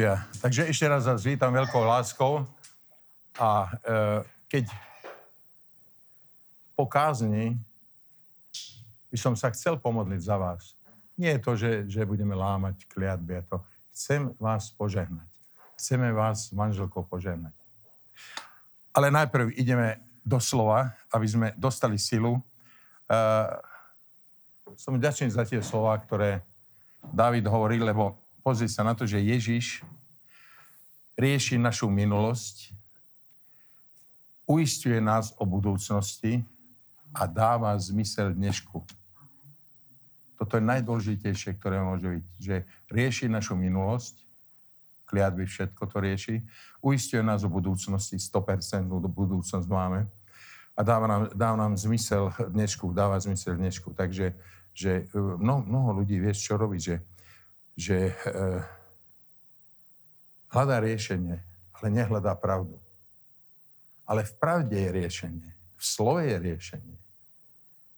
Halelúja. Takže ešte raz vás vítam veľkou láskou a e, keď po kázni by som sa chcel pomodliť za vás. Nie je to, že, že budeme lámať kliatby a to. Chcem vás požehnať. Chceme vás s manželkou požehnať. Ale najprv ideme do slova, aby sme dostali silu. Uh, som ďačný za tie slova, ktoré David hovoril, lebo pozri sa na to, že Ježiš rieši našu minulosť, uistuje nás o budúcnosti a dáva zmysel dnešku. Toto je najdôležitejšie, ktoré môže byť, že rieši našu minulosť, kliatby všetko to rieši, uistuje nás o budúcnosti, 100% do budúcnosť máme a dáva nám, dáva nám zmysel dnešku, dáva zmysel dnešku. Takže že mnoho, mnoho ľudí vie, čo robiť, že že e, hľadá riešenie, ale nehľadá pravdu. Ale v pravde je riešenie. V slove je riešenie.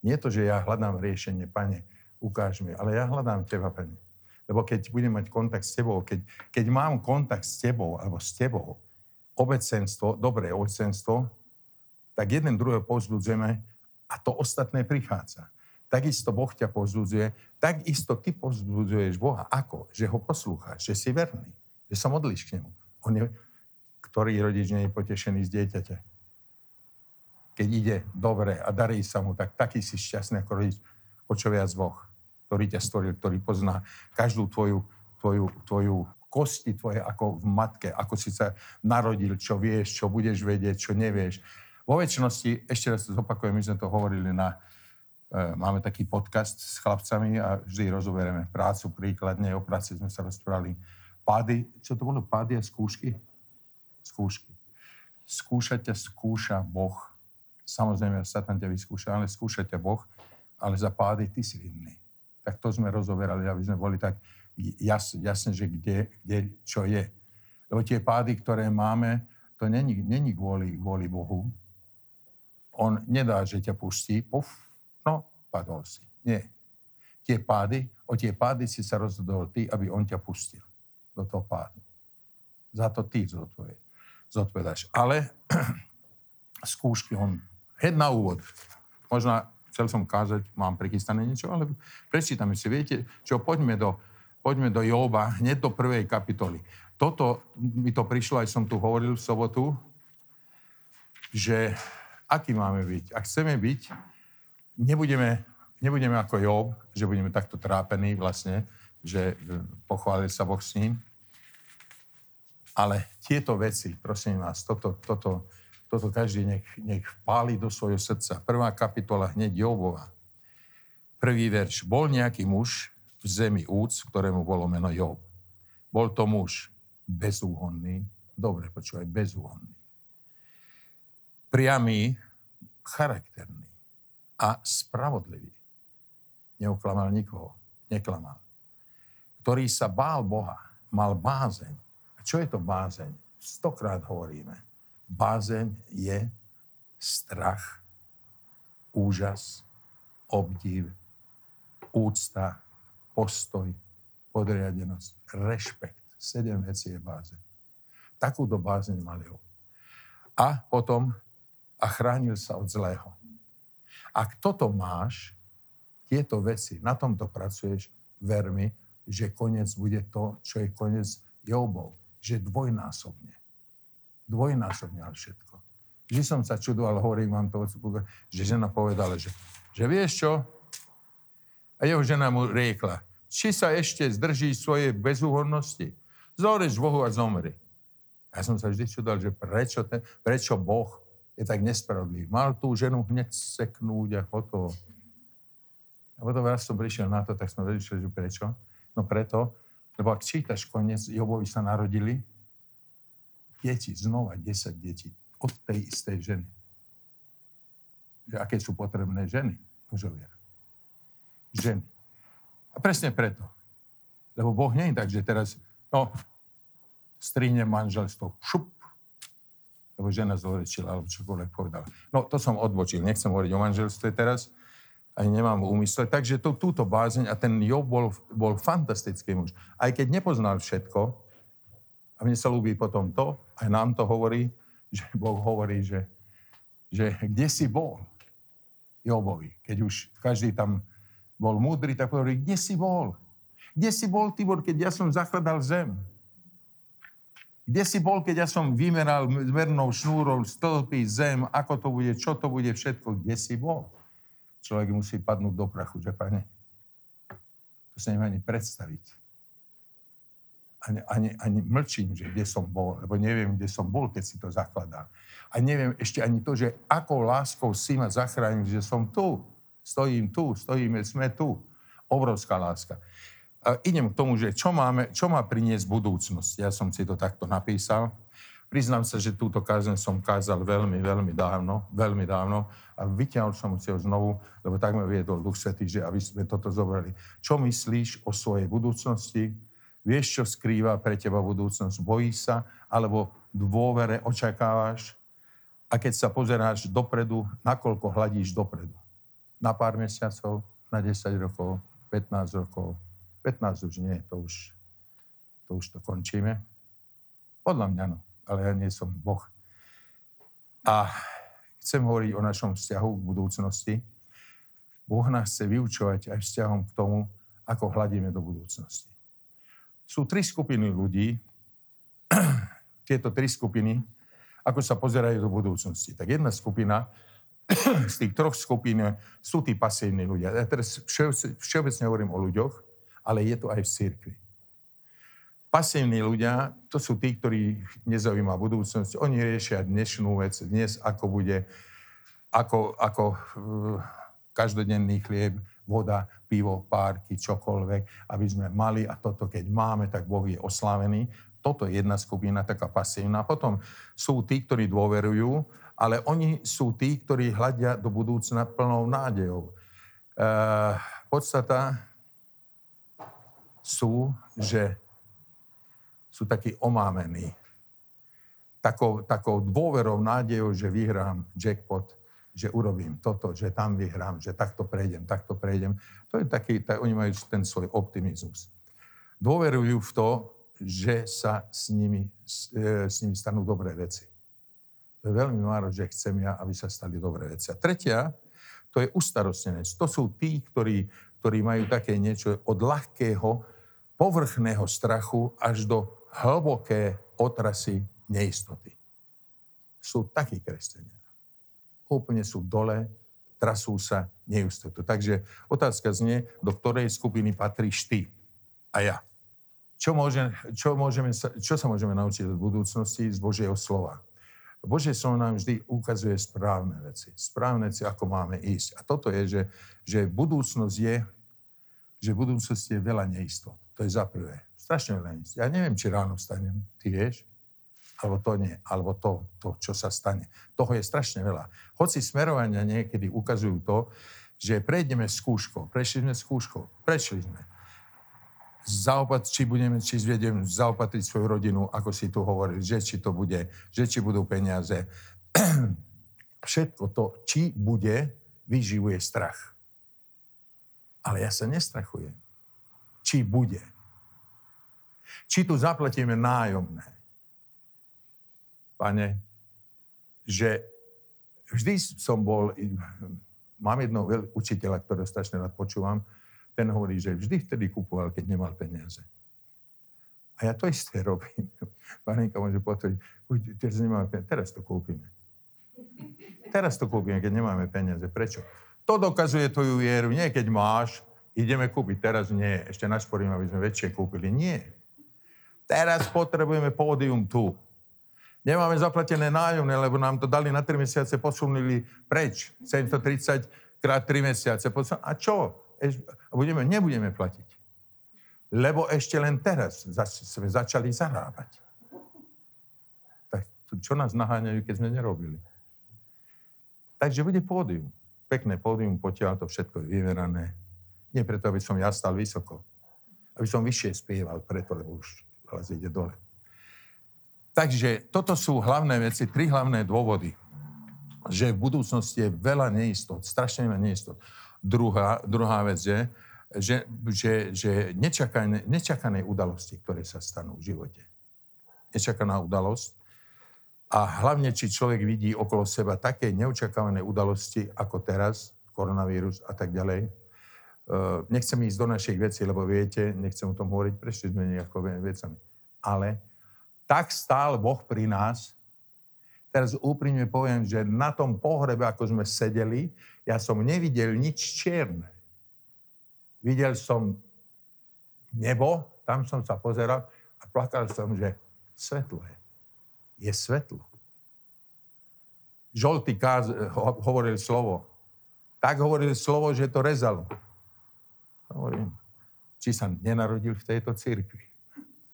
Nie to, že ja hľadám riešenie, pane, ukáž mi, ale ja hľadám teba, pane. Lebo keď budem mať kontakt s tebou, keď, keď mám kontakt s tebou alebo s tebou, obecenstvo, dobré obecenstvo, tak jeden druhého pozbudzujeme a to ostatné prichádza takisto Boh ťa pozbudzuje, takisto ty pozbudzuješ Boha. Ako? Že ho poslúcháš, že si verný, že sa modlíš k nemu. On je, ktorý rodič nie je potešený z dieťaťa. Keď ide dobre a darí sa mu, tak taký si šťastný ako rodič, o čo viac Boh, ktorý ťa stvoril, ktorý pozná každú tvoju, tvoju, tvoju kosti tvoje ako v matke, ako si sa narodil, čo vieš, čo budeš vedieť, čo nevieš. Vo väčšnosti, ešte raz to zopakujem, my sme to hovorili na, E, máme taký podcast s chlapcami a vždy rozoberieme prácu príkladne. O práci sme sa rozprávali. Pády, čo to bolo? Pády a skúšky? Skúšky. Skúšať ťa skúša Boh. Samozrejme, Satan ťa vyskúša, ale skúša ťa Boh, ale za pády ty si vinný. Tak to sme rozoberali, aby sme boli tak jas, jasne, že kde, kde, čo je. Lebo tie pády, ktoré máme, to není, není kvôli, kvôli Bohu. On nedá, že ťa pustí, puf, No, padol si. Nie. Tie pády, o tie pády si sa rozhodol ty, aby on ťa pustil do toho pádu. Za to ty zodpovedáš. Ale skúšky on, hed na úvod, možno chcel som kázať, mám prichystané niečo, ale prečítame si, viete, čo poďme do, poďme do Joba, hneď do prvej kapitoly. Toto mi to prišlo, aj som tu hovoril v sobotu, že aký máme byť. Ak chceme byť nebudeme, nebudeme ako Job, že budeme takto trápení vlastne, že pochválil sa Boh s ním. Ale tieto veci, prosím vás, toto, toto, toto každý nech, nech páli do svojho srdca. Prvá kapitola hneď Jobova. Prvý verš. Bol nejaký muž v zemi Úc, ktorému bolo meno Job. Bol to muž bezúhonný, dobre počúvaj, bezúhonný. Priamy, charakterný a spravodlivý. Neuklamal nikoho, neklamal. Ktorý sa bál Boha, mal bázeň. A čo je to bázeň? Stokrát hovoríme. Bázeň je strach, úžas, obdiv, úcta, postoj, podriadenosť, rešpekt. Sedem vecí je bázeň. Takúto bázeň mal A potom a chránil sa od zlého. Ak toto máš, tieto veci, na tomto pracuješ, ver mi, že koniec bude to, čo je koniec Jobov. Že dvojnásobne. Dvojnásobne ale všetko. Vždy som sa čudoval, hovorím vám to, že žena povedala, že, že vieš čo? A jeho žena mu riekla, či sa ešte zdrží svojej bezúhodnosti. Zoreš Bohu a zomri. A ja som sa vždy čudoval, že prečo, ten, prečo Boh je tak nespravodlivý. Mal tú ženu hneď seknúť a hotovo. A potom raz som prišiel na to, tak som vedel, že prečo. No preto, lebo ak čítaš koniec, Jobovi sa narodili deti, znova 10 detí od tej istej ženy. Že aké sú potrebné ženy, mužovia. Ženy. A presne preto. Lebo Boh nie je tak, že teraz, no, strihne manželstvo, šup, lebo žena zlorečila, alebo čokoľvek povedala. No, to som odbočil, nechcem hovoriť o manželstve teraz, aj nemám úmysle. Takže to, túto bázeň a ten Job bol, bol fantastický muž. Aj keď nepoznal všetko, A mne sa ľúbi potom to, aj nám to hovorí, že Boh hovorí, že, že kde si bol Jobovi. Keď už každý tam bol múdry, tak hovorí, kde si bol? Kde si bol, Tibor, keď ja som zachladal zem? Kde si bol, keď ja som vymeral zmernou šnúrou stĺpy, zem, ako to bude, čo to bude, všetko? Kde si bol? Človek musí padnúť do prachu, že pane? To sa neviem ani predstaviť ani, ani, ani mlčím, že kde som bol, lebo neviem, kde som bol, keď si to zakladal. A neviem ešte ani to, že akou láskou si ma zachránil, že som tu, stojím tu, stojíme, sme tu. Obrovská láska. A idem k tomu, že čo, máme, čo má priniesť budúcnosť. Ja som si to takto napísal. Priznám sa, že túto kázeň som kázal veľmi, veľmi dávno, veľmi dávno a vyťahol som si ho znovu, lebo tak ma viedol Duch Svetý, že aby sme toto zobrali. Čo myslíš o svojej budúcnosti? Vieš, čo skrýva pre teba budúcnosť? Bojíš sa? Alebo dôvere očakávaš? A keď sa pozeráš dopredu, nakoľko hladíš dopredu? Na pár mesiacov? Na 10 rokov? 15 rokov? 15 už nie, to už to, už to končíme. Podľa mňa no, ale ja nie som Boh. A chcem hovoriť o našom vzťahu k budúcnosti. Boh nás chce vyučovať aj vzťahom k tomu, ako hladíme do budúcnosti sú tri skupiny ľudí, tieto tri skupiny, ako sa pozerajú do budúcnosti. Tak jedna skupina z tých troch skupín sú tí pasívni ľudia. Ja teraz všeobecne hovorím o ľuďoch, ale je to aj v cirkvi. Pasívni ľudia, to sú tí, ktorí nezaujíma budúcnosť. Oni riešia dnešnú vec, dnes ako bude, ako, ako uh, každodenný chlieb, voda, pivo, párky, čokoľvek, aby sme mali a toto keď máme, tak Boh je oslávený. Toto je jedna skupina, taká pasívna. Potom sú tí, ktorí dôverujú, ale oni sú tí, ktorí hľadia do budúcna plnou nádejou. E, podstata sú, že sú takí omámení. Takou, takou dôverou, nádejou, že vyhrám jackpot, že urobím toto, že tam vyhrám, že takto prejdem, takto prejdem. To je taký, tak, oni majú ten svoj optimizmus. Dôverujú v to, že sa s nimi, s, e, nimi stanú dobré veci. To je veľmi málo, že chcem ja, aby sa stali dobré veci. A tretia, to je ustarostenec. To sú tí, ktorí, ktorí majú také niečo od ľahkého, povrchného strachu až do hlboké otrasy neistoty. Sú takí kresťania úplne sú dole, trasú sa, nejustotu. Takže otázka znie, do ktorej skupiny patríš ty a ja. Čo, môže, čo, môžeme čo sa môžeme naučiť od budúcnosti z Božieho slova? Božie slovo nám vždy ukazuje správne veci. Správne veci, ako máme ísť. A toto je, že, že budúcnosť je, že v budúcnosti je veľa neistot. To je za prvé. Strašne neistot. Ja neviem, či ráno vstanem. Ty vieš? alebo to nie, alebo to, to, čo sa stane. Toho je strašne veľa. Hoci smerovania niekedy ukazujú to, že prejdeme skúškou, prešli sme skúškou, prešli sme. Zaopat, či budeme, či zvediem zaopatriť svoju rodinu, ako si tu hovoril, že či to bude, že či budú peniaze. Všetko to, či bude, vyživuje strach. Ale ja sa nestrachujem. Či bude. Či tu zaplatíme nájomné pane, že vždy som bol, mám jedného učiteľa, ktorého strašne rád počúvam, ten hovorí, že vždy vtedy kupoval, keď nemal peniaze. A ja to isté robím. Panenka môže potvrdiť, teraz nemáme peniaze, teraz to kúpime. Teraz to kúpime, keď nemáme peniaze. Prečo? To dokazuje tvoju vieru. Nie, keď máš, ideme kúpiť. Teraz nie. Ešte našporím, aby sme väčšie kúpili. Nie. Teraz potrebujeme pódium tu. Nemáme zaplatené nájomné, lebo nám to dali na 3 mesiace, posunuli preč. 730 krát 3 mesiace. A čo? Budeme, nebudeme platiť. Lebo ešte len teraz sme začali zarábať. Tak čo nás naháňajú, keď sme nerobili? Takže bude pódium. Pekné pódium, potiaľ to všetko je vyverané. Nie preto, aby som ja stal vysoko. Aby som vyššie spieval, preto, lebo už hlas ide dole. Takže toto sú hlavné veci, tri hlavné dôvody, že v budúcnosti je veľa neistot, strašne veľa neistot. Druhá, druhá vec je, že, že, že nečakané, nečakané udalosti, ktoré sa stanú v živote. nečakaná udalosť. A hlavne, či človek vidí okolo seba také neočakávané udalosti, ako teraz, koronavírus a tak ďalej. Uh, nechcem ísť do našich vecí, lebo viete, nechcem o tom hovoriť, prešli sme nejakými vecami. Ale tak stál Boh pri nás, teraz úprimne poviem, že na tom pohrebe, ako sme sedeli, ja som nevidel nič čierne. Videl som nebo, tam som sa pozeral a plakal som, že svetlo je. Je svetlo. Žoltý káz ho, hovoril slovo. Tak hovoril slovo, že to rezalo. Hovorím, či sa nenarodil v tejto cirkvi.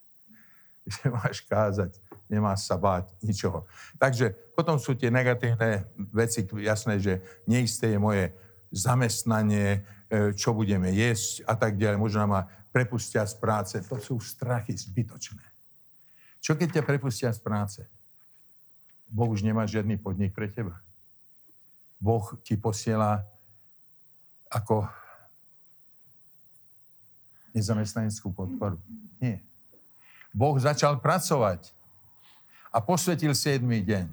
Že máš kázať, nemáš sa báť ničoho. Takže potom sú tie negatívne veci, jasné, že neisté je moje zamestnanie, e, čo budeme jesť a tak ďalej. Možno ma prepustia z práce. To sú strachy zbytočné. Čo keď ťa prepustia z práce? Boh už nemá žiadny podnik pre teba. Boh ti posiela ako nezamestnaneckú podporu. Nie. Boh začal pracovať a posvetil 7. deň.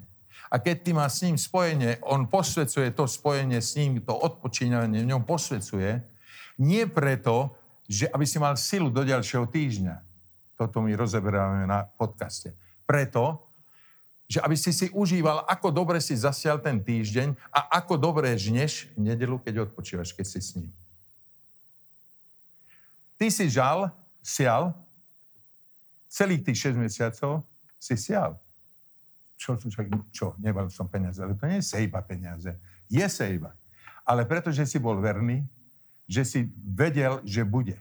A keď ty má s ním spojenie, on posvecuje to spojenie s ním, to odpočínanie v ňom posvecuje, nie preto, že aby si mal silu do ďalšieho týždňa. Toto my rozeberáme na podcaste. Preto, že aby si si užíval, ako dobre si zasial ten týždeň a ako dobre žneš v nedelu, keď odpočívaš, keď si s ním. Ty si žal, sial, celých tých 6 mesiacov si sial čo, čo, čo, nemal som peniaze, ale to nie je sejba peniaze. Je sejba. Ale pretože si bol verný, že si vedel, že bude.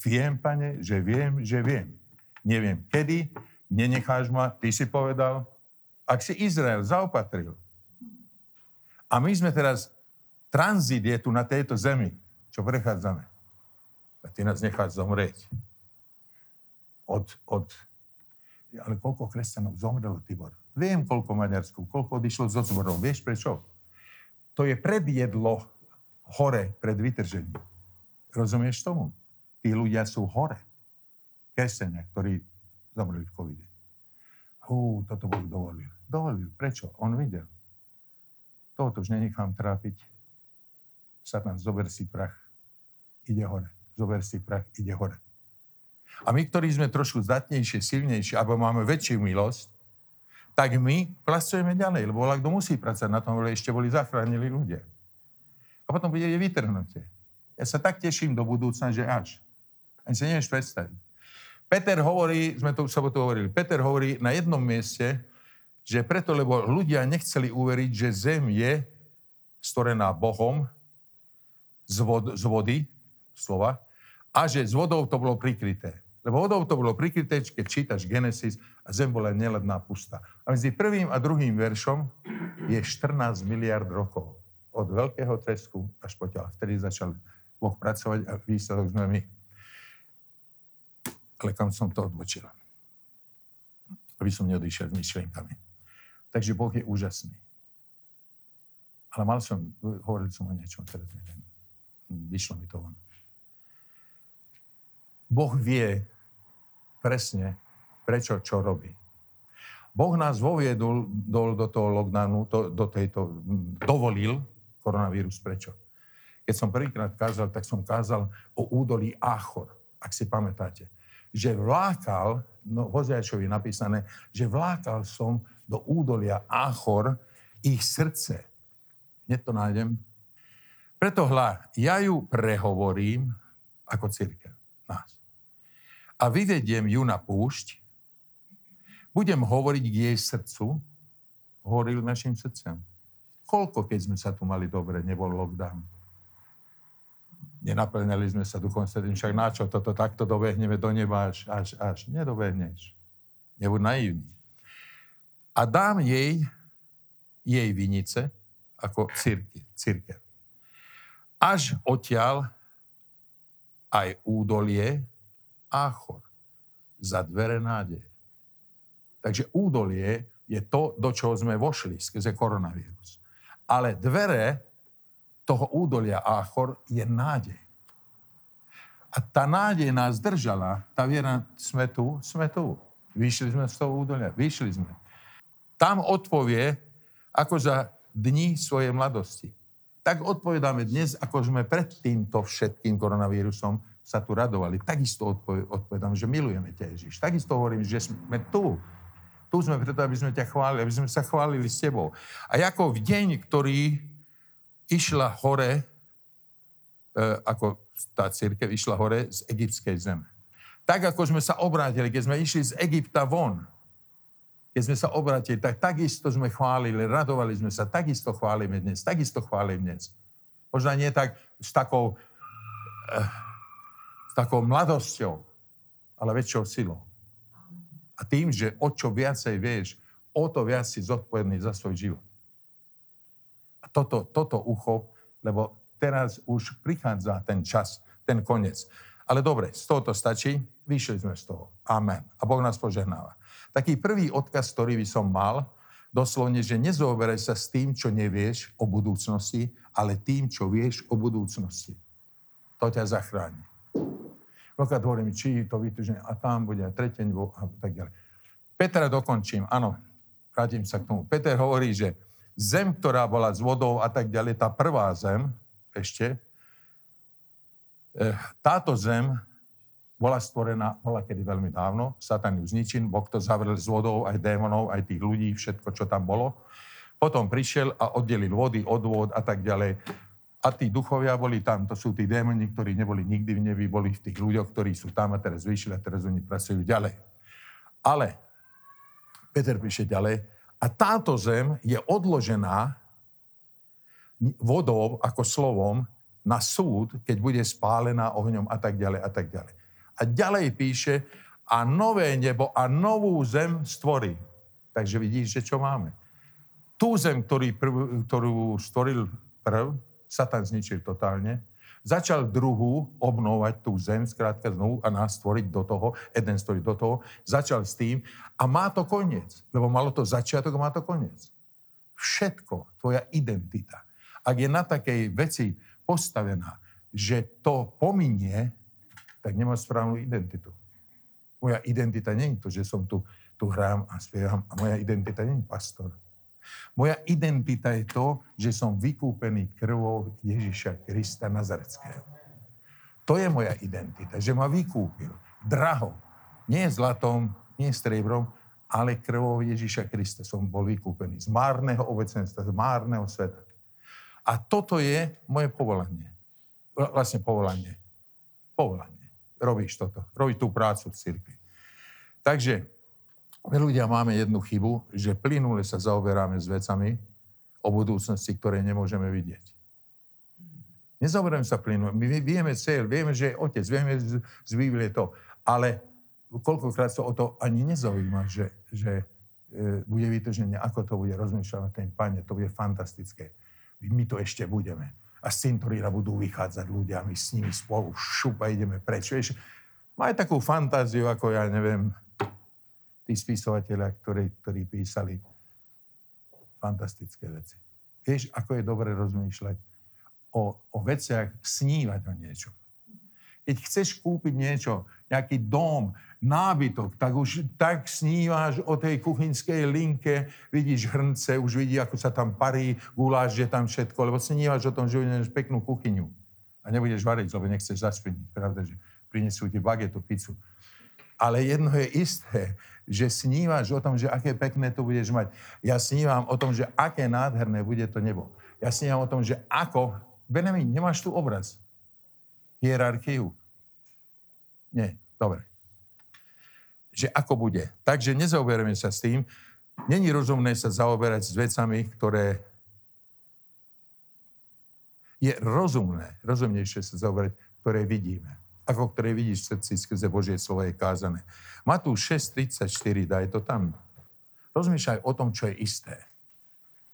Viem, pane, že viem, že viem. Neviem kedy, nenecháš ma, ty si povedal. Ak si Izrael zaopatril. A my sme teraz, tranzit je tu na tejto zemi, čo prechádzame. A ty nás necháš zomrieť. Od, od, ale koľko kresťanov zomrelo, Tibor? Viem, koľko Maďarsku, koľko odišlo zo zborov. Vieš prečo? To je predjedlo hore pred vytržením. Rozumieš tomu? Tí ľudia sú hore. Kresenia, ktorí zomreli v covide. Hú, toto bol dovolil. Dovolil. Prečo? On videl. Toto už nenechám trápiť. Satan, zober si prach. Ide hore. Zober si prach, ide hore. A my, ktorí sme trošku zdatnejšie, silnejšie, alebo máme väčšiu milosť, tak my pracujeme ďalej, lebo kto musí pracovať na tom, lebo ešte boli zachránili ľudia. A potom bude vytrhnutie. Ja sa tak teším do budúcna, že až. Ani si nevieš predstaviť. Peter hovorí, sme to v sobotu hovorili, Peter hovorí na jednom mieste, že preto, lebo ľudia nechceli uveriť, že zem je stvorená Bohom z, vod, z vody, slova, a že z vodou to bolo prikryté. Lebo vodou to bolo prikryté, keď čítaš Genesis a zem bola neledná pusta. A medzi prvým a druhým veršom je 14 miliard rokov. Od veľkého tresku až po ťa. Vtedy začal Boh pracovať a výsledok sme my. Ale kam som to odbočil? Aby som neodišiel s myšlienkami. Takže Boh je úžasný. Ale mal som, hovoril som o niečom, teraz neviem. Vyšlo mi to von. Boh vie presne, prečo, čo robí. Boh nás voviedol do, do toho lockdownu, to, do tejto, dovolil koronavírus. Prečo? Keď som prvýkrát kázal, tak som kázal o údolí Áchor, ak si pamätáte. Že vlákal, no Hoziačovi napísané, že vlákal som do údolia Áchor ich srdce. Hneď to nájdem. Preto hľa, ja ju prehovorím ako církev, a vyvediem ju na púšť, budem hovoriť k jej srdcu, hovoril našim srdcem. Koľko, keď sme sa tu mali dobre, nebol lockdown. Nenaplňali sme sa duchom svetým, však na čo toto takto dobehneme do neba až, až, až. Nedobehneš. Nebuď naivný. A dám jej, jej vinice, ako círky, církev. Až odtiaľ aj údolie, Áchor. Za dvere nádeje. Takže údolie je to, do čoho sme vošli skrze koronavírus. Ale dvere toho údolia Áchor je nádej. A tá nádej nás držala, tá viera, sme tu, sme tu. Vyšli sme z toho údolia, vyšli sme. Tam odpovie, ako za dní svojej mladosti. Tak odpovedáme dnes, ako sme pred týmto všetkým koronavírusom sa tu radovali. Takisto odpovedám, že milujeme ťa Ježiš. Takisto hovorím, že sme tu. Tu sme preto, aby sme ťa chválili, aby sme sa chválili s tebou. A ako v deň, ktorý išla hore, e, ako tá církev išla hore z egyptskej zeme. Tak, ako sme sa obrátili, keď sme išli z Egypta von, keď sme sa obrátili, tak takisto sme chválili, radovali sme sa, takisto chválime dnes, takisto chválim dnes. Možno nie tak s takou, s takou mladosťou, ale väčšou silou. A tým, že o čo viacej vieš, o to viac si zodpovedný za svoj život. A toto, toto uchop, lebo teraz už prichádza ten čas, ten koniec. Ale dobre, z toho to stačí, vyšli sme z toho. Amen. A Boh nás požehnáva. Taký prvý odkaz, ktorý by som mal, doslovne, že nezoberaj sa s tým, čo nevieš o budúcnosti, ale tým, čo vieš o budúcnosti. To ťa zachráni. Veľká hovorím, či to vytržne a tam bude treteň a tak ďalej. Petra dokončím, áno, vrátim sa k tomu. Peter hovorí, že zem, ktorá bola s vodou a tak ďalej, tá prvá zem, ešte, eh, táto zem bola stvorená, bola kedy veľmi dávno, Satan ju zničil, Boh to zavrel s vodou, aj démonov, aj tých ľudí, všetko, čo tam bolo. Potom prišiel a oddelil vody od vod a tak ďalej. A tí duchovia boli tam, to sú tí démoni, ktorí neboli nikdy v nebi, boli v tých ľuďoch, ktorí sú tam a teraz vyšli a teraz oni pracujú ďalej. Ale Peter píše ďalej, a táto zem je odložená vodou ako slovom na súd, keď bude spálená ohňom a tak ďalej a tak ďalej. A ďalej píše, a nové nebo a novú zem stvorí. Takže vidíš, že čo máme. Tú zem, ktorý prv, ktorú stvoril prv, Satan zničil totálne, začal druhú obnovať tú zem, skrátka znovu a nás stvoriť do toho, jeden stvoriť do toho, začal s tým a má to koniec, lebo malo to začiatok a má to koniec. Všetko, tvoja identita, ak je na takej veci postavená, že to pominie, tak nemáš správnu identitu. Moja identita je to, že som tu, tu hrám a spievam a moja identita je pastor. Moja identita je to, že som vykúpený krvou Ježiša Krista Nazareckého. To je moja identita, že ma vykúpil. Draho. Nie zlatom, nie striebrom, ale krvou Ježiša Krista som bol vykúpený. Z márneho obecenstva, z márneho sveta. A toto je moje povolanie. Vlastne povolanie. Povolanie robíš toto. Robí tú prácu v cirkvi. Takže my ľudia máme jednu chybu, že plynule sa zaoberáme s vecami o budúcnosti, ktoré nemôžeme vidieť. Nezaoberáme sa plynule. My vieme cieľ, vieme, že je otec, vieme z, Biblie to, ale koľkokrát sa o to ani nezaujíma, že, že e, bude vytrženie, ako to bude rozmýšľať na ten pane, to bude fantastické. My to ešte budeme a z cintorína budú vychádzať ľudia, my s nimi spolu šup a ideme preč. Vieš, maj takú fantáziu, ako ja neviem, tí spisovateľia, ktorí, ktorí písali fantastické veci. Vieš, ako je dobre rozmýšľať o, o veciach, snívať o niečom. Keď chceš kúpiť niečo, nejaký dom, nábytok, tak už tak snívaš o tej kuchynskej linke, vidíš hrnce, už vidí, ako sa tam parí, guláš, že tam všetko, lebo snívaš o tom, že budeš peknú kuchyňu. A nebudeš variť, lebo nechceš zaspiniť, pravda, že prinesú ti bagetu, pizzu. Ale jedno je isté, že snívaš o tom, že aké pekné to budeš mať. Ja snívam o tom, že aké nádherné bude to nebo. Ja snívam o tom, že ako... Benjamin, nemáš tu obraz. Hierarchiu. Nie, dobre že ako bude. Takže nezaoberame sa s tým. Není rozumné sa zaoberať s vecami, ktoré je rozumné, rozumnejšie sa zaoberať, ktoré vidíme. Ako ktoré vidíš v srdci skrze Božie slovo je kázané. Matúš 6.34, daj to tam. Rozmýšľaj o tom, čo je isté.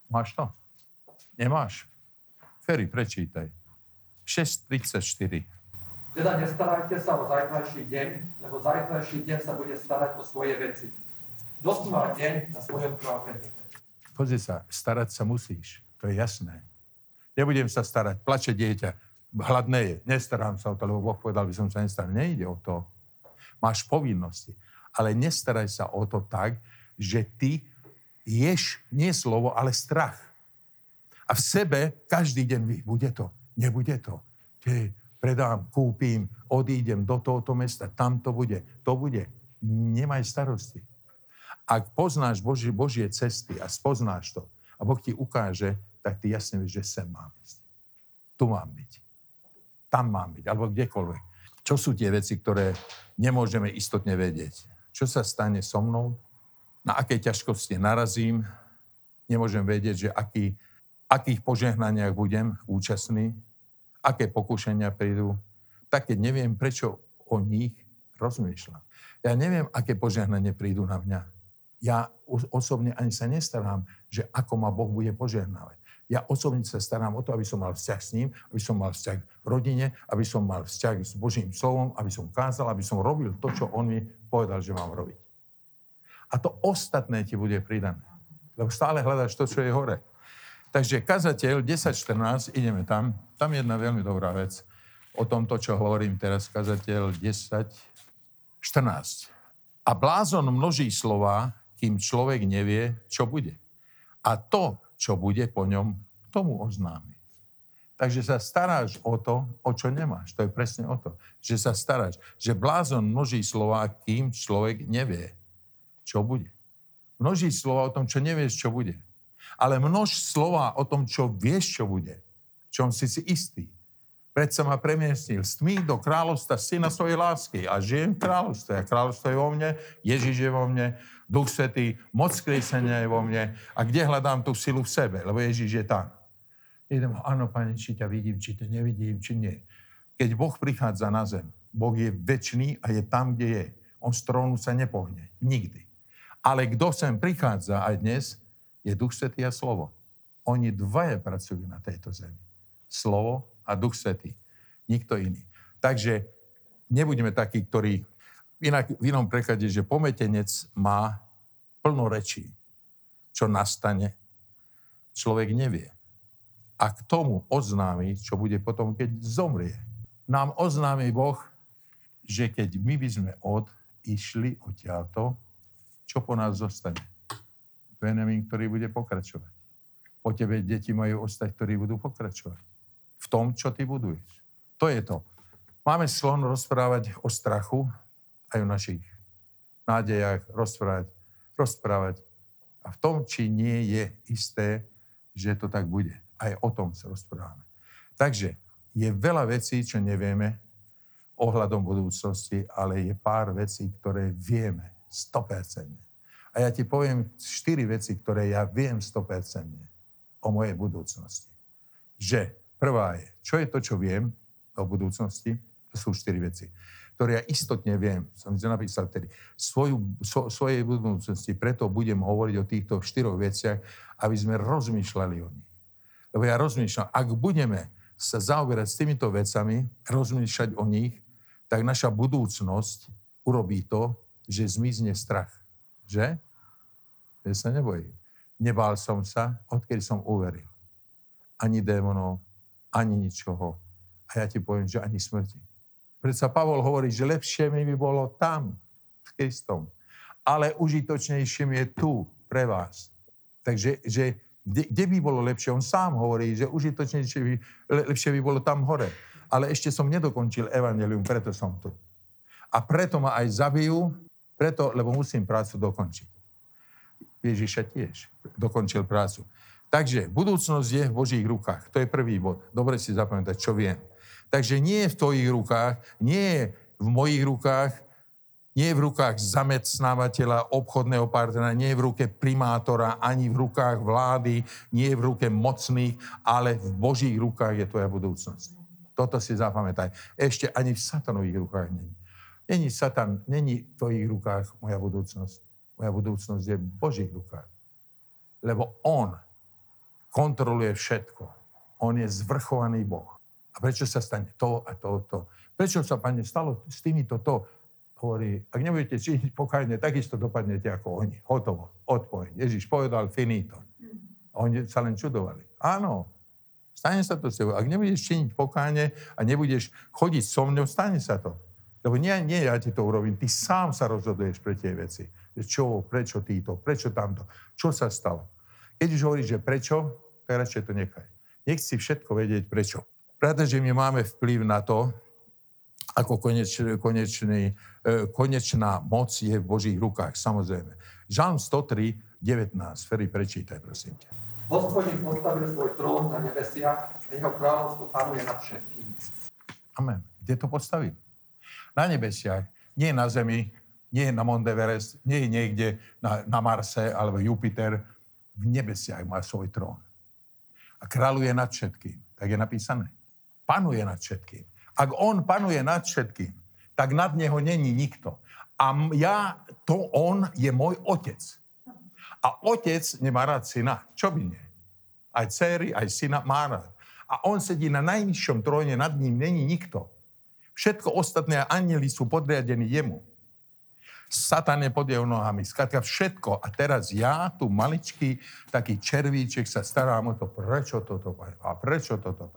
Máš to? Nemáš? Ferry, prečítaj. 6.34. Teda nestarajte sa o zajtrajší deň, lebo zajtrajší deň sa bude starať o svoje veci. Dosť má deň na svojom trápení. Pozri sa, starať sa musíš. To je jasné. Nebudem sa starať. Plače dieťa. Hladné je. Nestarám sa o to, lebo Boh povedal, by som sa nestaral. Nejde o to. Máš povinnosti. Ale nestaraj sa o to tak, že ty ješ nie slovo, ale strach. A v sebe každý deň bude to, nebude to. Ty, predám, kúpim, odídem do tohoto mesta, tam to bude, to bude. Nemaj starosti. Ak poznáš Božie, Božie cesty a spoznáš to a Boh ti ukáže, tak ty jasne vieš, že sem mám ísť. Tu mám byť. Tam mám byť, alebo kdekoľvek. Čo sú tie veci, ktoré nemôžeme istotne vedieť? Čo sa stane so mnou? Na aké ťažkosti narazím? Nemôžem vedieť, že aký, akých požehnaniach budem účastný, aké pokušenia prídu. Tak neviem, prečo o nich rozmýšľam. Ja neviem, aké požehnanie prídu na mňa. Ja osobne ani sa nestarám, že ako ma Boh bude požehnávať. Ja osobne sa starám o to, aby som mal vzťah s ním, aby som mal vzťah v rodine, aby som mal vzťah s Božím slovom, aby som kázal, aby som robil to, čo on mi povedal, že mám robiť. A to ostatné ti bude pridané. Lebo stále hľadáš to, čo je hore. Takže kazateľ 10.14, ideme tam. Tam je jedna veľmi dobrá vec o tomto, čo hovorím teraz. Kazateľ 10.14. A blázon množí slova, kým človek nevie, čo bude. A to, čo bude po ňom, tomu oznámi. Takže sa staráš o to, o čo nemáš. To je presne o to. Že sa staráš. Že blázon množí slova, kým človek nevie, čo bude. Množí slova o tom, čo nevieš, čo bude. Ale množ slova o tom, čo vieš, čo bude. Čom si si istý. Predsa ma premiestnil z tmy do kráľovstva syna svojej lásky a žijem v kráľovstve. A kráľovstvo je vo mne, Ježiš je vo mne, Duch Svetý, moc kresenia je vo mne. A kde hľadám tú silu v sebe? Lebo Ježiš je tam. Idem, áno, pane, či ťa vidím, či ťa nevidím, či nie. Keď Boh prichádza na zem, Boh je väčší a je tam, kde je. On z trónu sa nepohne. Nikdy. Ale kto sem prichádza aj dnes, je Duch Svetý a slovo. Oni dvaja pracujú na tejto zemi. Slovo a Duch Svetý. Nikto iný. Takže nebudeme takí, ktorí... Inak v inom preklade, že pometenec má plno rečí. Čo nastane, človek nevie. A k tomu oznámi, čo bude potom, keď zomrie. Nám oznámi Boh, že keď my by sme odišli odtiaľto, čo po nás zostane? Benjamin, ktorý bude pokračovať. Po tebe deti majú ostať, ktorí budú pokračovať v tom, čo ty buduješ. To je to. Máme slon rozprávať o strachu, aj o našich nádejach, rozprávať, rozprávať. A v tom, či nie je isté, že to tak bude. Aj o tom sa rozprávame. Takže je veľa vecí, čo nevieme ohľadom budúcnosti, ale je pár vecí, ktoré vieme 100%. A ja ti poviem štyri veci, ktoré ja viem 100% o mojej budúcnosti. Že Prvá je, čo je to, čo viem o budúcnosti? To sú štyri veci, ktoré ja istotne viem, som si napísal vtedy, svoju, so, svojej budúcnosti, preto budem hovoriť o týchto štyroch veciach, aby sme rozmýšľali o nich. Lebo ja rozmýšľam, ak budeme sa zaoberať s týmito vecami, rozmýšľať o nich, tak naša budúcnosť urobí to, že zmizne strach. Že? Ja sa nebojím. Nebál som sa, odkedy som uveril. Ani démonov, ani ničoho. A ja ti poviem, že ani smrti. Predsa Pavol hovorí, že lepšie mi by bolo tam s Kristom. Ale užitočnejšie mi je tu pre vás. Takže že, kde, kde by bolo lepšie? On sám hovorí, že užitočnejšie by, lepšie by bolo tam hore. Ale ešte som nedokončil evanelium, preto som tu. A preto ma aj zabijú, preto, lebo musím prácu dokončiť. Ježiša tiež dokončil prácu. Takže budúcnosť je v Božích rukách. To je prvý bod. Dobre si zapamätať, čo viem. Takže nie je v tvojich rukách, nie je v mojich rukách, nie je v rukách zamestnávateľa, obchodného partnera, nie je v ruke primátora, ani v rukách vlády, nie je v ruke mocných, ale v Božích rukách je tvoja budúcnosť. Toto si zapamätaj. Ešte ani v satanových rukách není. Není satan, není v tvojich rukách moja budúcnosť. Moja budúcnosť je v Božích rukách. Lebo on kontroluje všetko. On je zvrchovaný Boh. A prečo sa stane to a to, to? Prečo sa, pane, stalo s týmito to? Hovorí, ak nebudete činiť pokájne, takisto dopadnete ako oni. Hotovo, odpoveď. Ježiš povedal finito. Oni sa len čudovali. Áno, stane sa to s tebou. Ak nebudeš činiť pokáne a nebudeš chodiť so mnou, stane sa to. Lebo nie, nie ja ti to urobím, ty sám sa rozhoduješ pre tie veci. Čo, prečo týto, prečo tamto, čo sa stalo. Keď už hovoríš, že prečo, tak radšej to nechaj. Nech si všetko vedieť prečo. Pretože my máme vplyv na to, ako koneč, konečný, e, konečná moc je v Božích rukách, samozrejme. Žalm 103, 19. Ferry, prečítaj, prosím ťa. Hospodin postavil svoj trón na nebesiach a jeho kráľovstvo panuje nad všetkým. Amen. Kde to postavil? Na nebesiach, nie na Zemi, nie na Monteverest, nie niekde na, na Marse alebo Jupiter. V nebesiach má svoj trón. A kráľuje nad všetkým. Tak je napísané. Panuje nad všetkým. Ak on panuje nad všetkým, tak nad neho není nikto. A ja, to on je môj otec. A otec nemá rád syna. Čo by nie? Aj dcery, aj syna má rád. A on sedí na najnižšom tróne, nad ním není nikto. Všetko ostatné anieli sú podriadení jemu. Satan je pod jeho nohami. Skladka všetko. A teraz ja, tu maličký, taký červíček, sa starám o to, prečo toto, a prečo toto,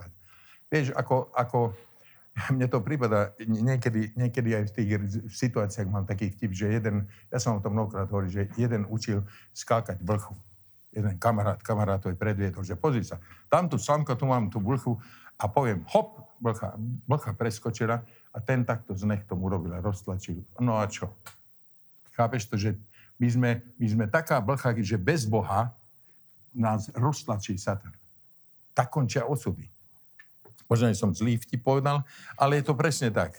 Vieš, ako, ako mne to prípada, niekedy, niekedy aj v tých situáciách mám taký vtip, že jeden, ja som o tom mnohokrát hovoril, že jeden učil skákať blchu. Jeden kamarát, kamarátovi predviedol, že pozri sa, tam tu slamka, tu mám tú blchu a poviem, hop, blcha, blcha preskočila a ten takto z nechtom urobil a roztlačil. No a čo? Chápeš to, že my sme, my sme taká blcha, že bez Boha nás roztlačí Satan. Tak končia osudy. Možno, som zlý vtip povedal, ale je to presne tak.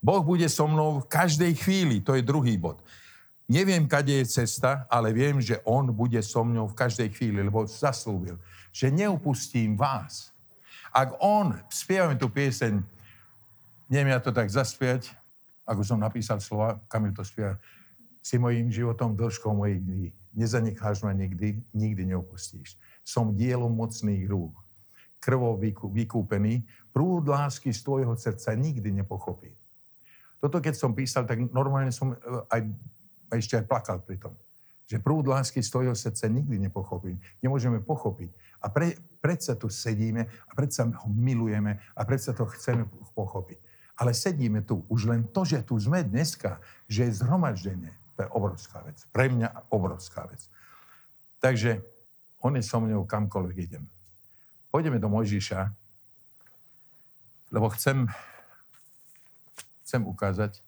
Boh bude so mnou v každej chvíli, to je druhý bod. Neviem, kade je cesta, ale viem, že On bude so mnou v každej chvíli, lebo zaslúbil, že neupustím vás. Ak On, spievame tú pieseň, neviem ja to tak zaspiať, ako som napísal slova, Kamil to spieva, si mojím životom dĺžkou mojich dní. Nezanecháš ma nikdy, nikdy neopustíš. Som dielom mocných rúk krvou vykúpený, prúd lásky z tvojho srdca nikdy nepochopí. Toto keď som písal, tak normálne som e, aj, ešte aj plakal pri tom. Že prúd lásky z tvojho srdca nikdy nepochopím. Nemôžeme pochopiť. A pre, predsa tu sedíme a predsa ho milujeme a predsa to chceme pochopiť. Ale sedíme tu. Už len to, že tu sme dneska, že je zhromaždenie, to je obrovská vec. Pre mňa obrovská vec. Takže on je so mnou kamkoľvek idem. Pôjdeme do Mojžiša, lebo chcem, chcem ukázať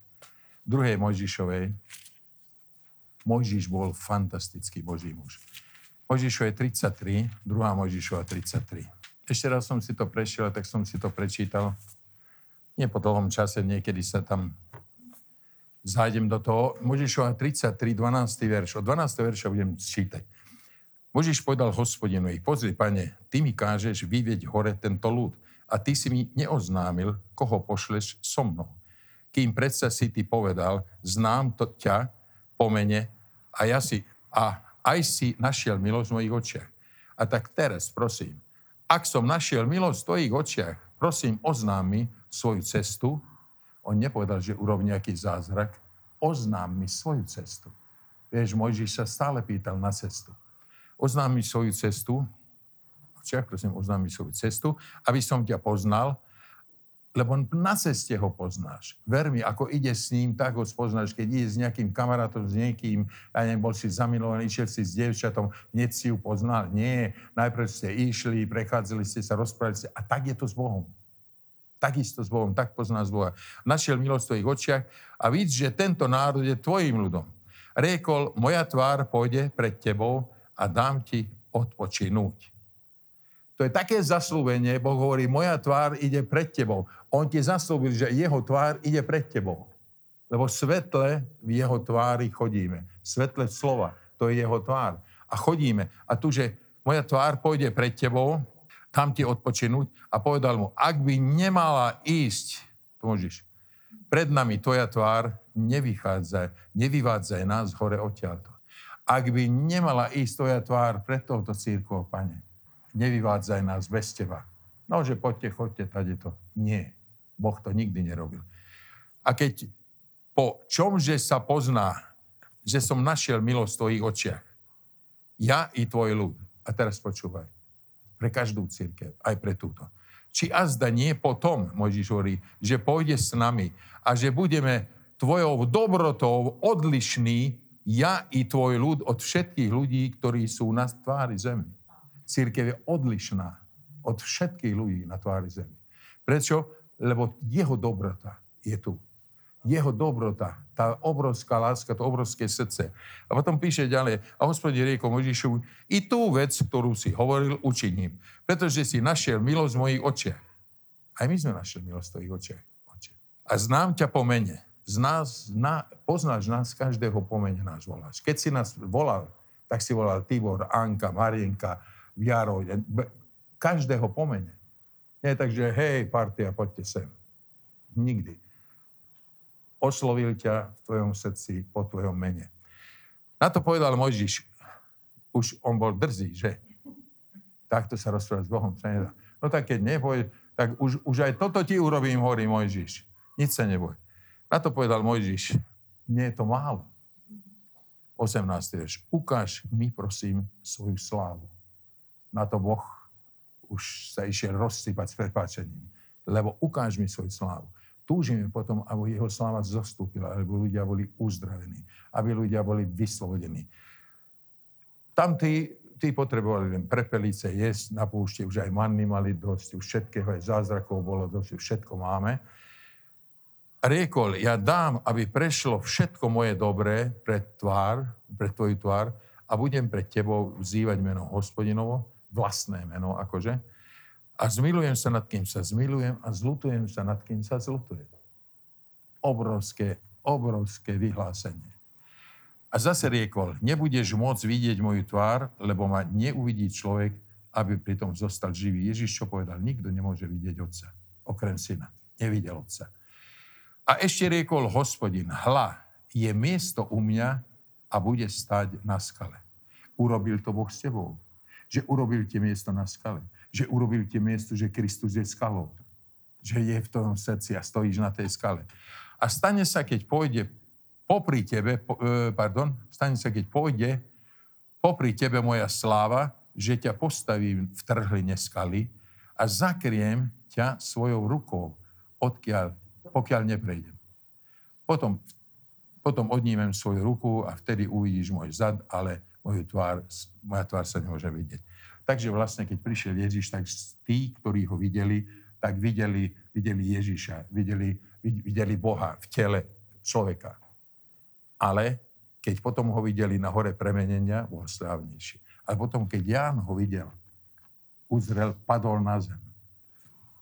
druhej Mojžišovej. Mojžiš bol fantastický Boží muž. Mojžišov je 33, druhá Mojžišova 33. Ešte raz som si to prešiel, tak som si to prečítal. Nie po dlhom čase, niekedy sa tam zájdem do toho. Mojžišova 33, 12. verš. Od 12. verša budem čítať. Možiš povedal hospodinovi, pozri, pane, ty mi kážeš vyvieť hore tento ľud a ty si mi neoznámil, koho pošleš so mnou. Kým predsa si ty povedal, znám to ťa po mene a ja si, a aj si našiel milosť v mojich očiach. A tak teraz, prosím, ak som našiel milosť v tvojich očiach, prosím, oznám mi svoju cestu. On nepovedal, že urob nejaký zázrak. Oznám mi svoju cestu. Vieš, Mojžiš sa stále pýtal na cestu oznámi svoju cestu, Čiach, prosím, oznámi svoju cestu, aby som ťa poznal, lebo na ceste ho poznáš. Ver ako ide s ním, tak ho spoznáš. Keď ide s nejakým kamarátom, s niekým, ja neviem, bol si zamilovaný, išiel si s dievčatom, hneď si ju poznal. Nie, najprv ste išli, prechádzali ste sa, rozprávali ste. A tak je to s Bohom. Takisto s Bohom, tak poznáš Boha. Našiel milosť v tvojich očiach a vidíš, že tento národ je tvojim ľudom. Riekol, moja tvár pôjde pred tebou a dám ti odpočinúť. To je také zaslúbenie, Boh hovorí, moja tvár ide pred tebou. On ti zaslúbil, že jeho tvár ide pred tebou. Lebo svetle v jeho tvári chodíme. Svetle slova, to je jeho tvár. A chodíme. A tu, že moja tvár pôjde pred tebou, tam ti odpočinúť a povedal mu, ak by nemala ísť, to môžeš, pred nami tvoja tvár, nevychádzaj, nevyvádzaj nás hore odtiaľto ak by nemala ísť tvoja tvár pred touto církou, pane, nevyvádzaj nás bez teba. No, že poďte, chodte, tady to. Nie. Boh to nikdy nerobil. A keď po čomže sa pozná, že som našiel milosť v tvojich očiach, ja i tvoj ľud, a teraz počúvaj, pre každú církev, aj pre túto, Či azda nie potom, Mojžiš hovorí, že pôjde s nami a že budeme tvojou dobrotou odlišní, ja i tvoj ľud od všetkých ľudí, ktorí sú na tvári zemi. Církev je odlišná od všetkých ľudí na tvári zemi. Prečo? Lebo jeho dobrota je tu. Jeho dobrota, tá obrovská láska, to obrovské srdce. A potom píše ďalej, a hospodin rieko Možišovi, i tú vec, ktorú si hovoril, učiním, pretože si našiel milosť v mojich očiach. Aj my sme našli milosť tvojich očiach. A znám ťa po mene. Z nás, na, poznáš nás, každého po nás voláš. Keď si nás volal, tak si volal Tibor, Anka, Marienka, Jaro, každého po mene. Nie tak, že hej, partia, poďte sem. Nikdy oslovil ťa v tvojom srdci po tvojom mene. Na to povedal Mojžiš. Už on bol drzý, že? Takto sa rozprávať s Bohom sa nedá. No tak keď neboj, tak už, už aj toto ti urobím, hovorí Mojžiš. Nič sa neboj. Na to povedal Mojžiš. Nie je to málo. 18. verš. Ukáž mi, prosím, svoju slávu. Na to Boh už sa išiel rozsypať s prepáčením. Lebo ukáž mi svoju slávu túžime potom, aby jeho sláva zostúpila, aby ľudia boli uzdravení, aby ľudia boli vyslobodení. Tam tí, tí potrebovali len prepelice jesť, na púšte už aj manny mali dosť, už všetkého, aj zázrakov bolo dosť, všetko máme. Riekol, ja dám, aby prešlo všetko moje dobré pred tvár, pred tvoju tvár a budem pred tebou vzývať meno hospodinovo, vlastné meno akože, a zmilujem sa nad kým sa zmilujem a zlutujem sa nad kým sa zlutujem. Obrovské, obrovské vyhlásenie. A zase riekol, nebudeš môcť vidieť moju tvár, lebo ma neuvidí človek, aby pritom zostal živý. Ježiš čo povedal? Nikto nemôže vidieť otca, okrem syna. Nevidel otca. A ešte riekol hospodin, hla, je miesto u mňa a bude stať na skale. Urobil to Boh s tebou. Že urobil ti miesto na skale že urobil ti miesto, že Kristus je skalou. Že je v tom srdci a stojíš na tej skale. A stane sa, keď pôjde popri tebe, e, pardon, stane sa, keď pôjde popri tebe moja sláva, že ťa postavím v trhline skaly a zakriem ťa svojou rukou, odkiaľ, pokiaľ neprejdem. Potom, potom odnímem svoju ruku a vtedy uvidíš môj zad, ale moju tvár, moja tvár sa nemôže vidieť. Takže vlastne, keď prišiel Ježiš, tak tí, ktorí ho videli, tak videli, videli Ježiša, videli, videli Boha v tele človeka. Ale keď potom ho videli na hore premenenia, bol slávnejší. A potom, keď Ján ho videl, uzrel, padol na zem.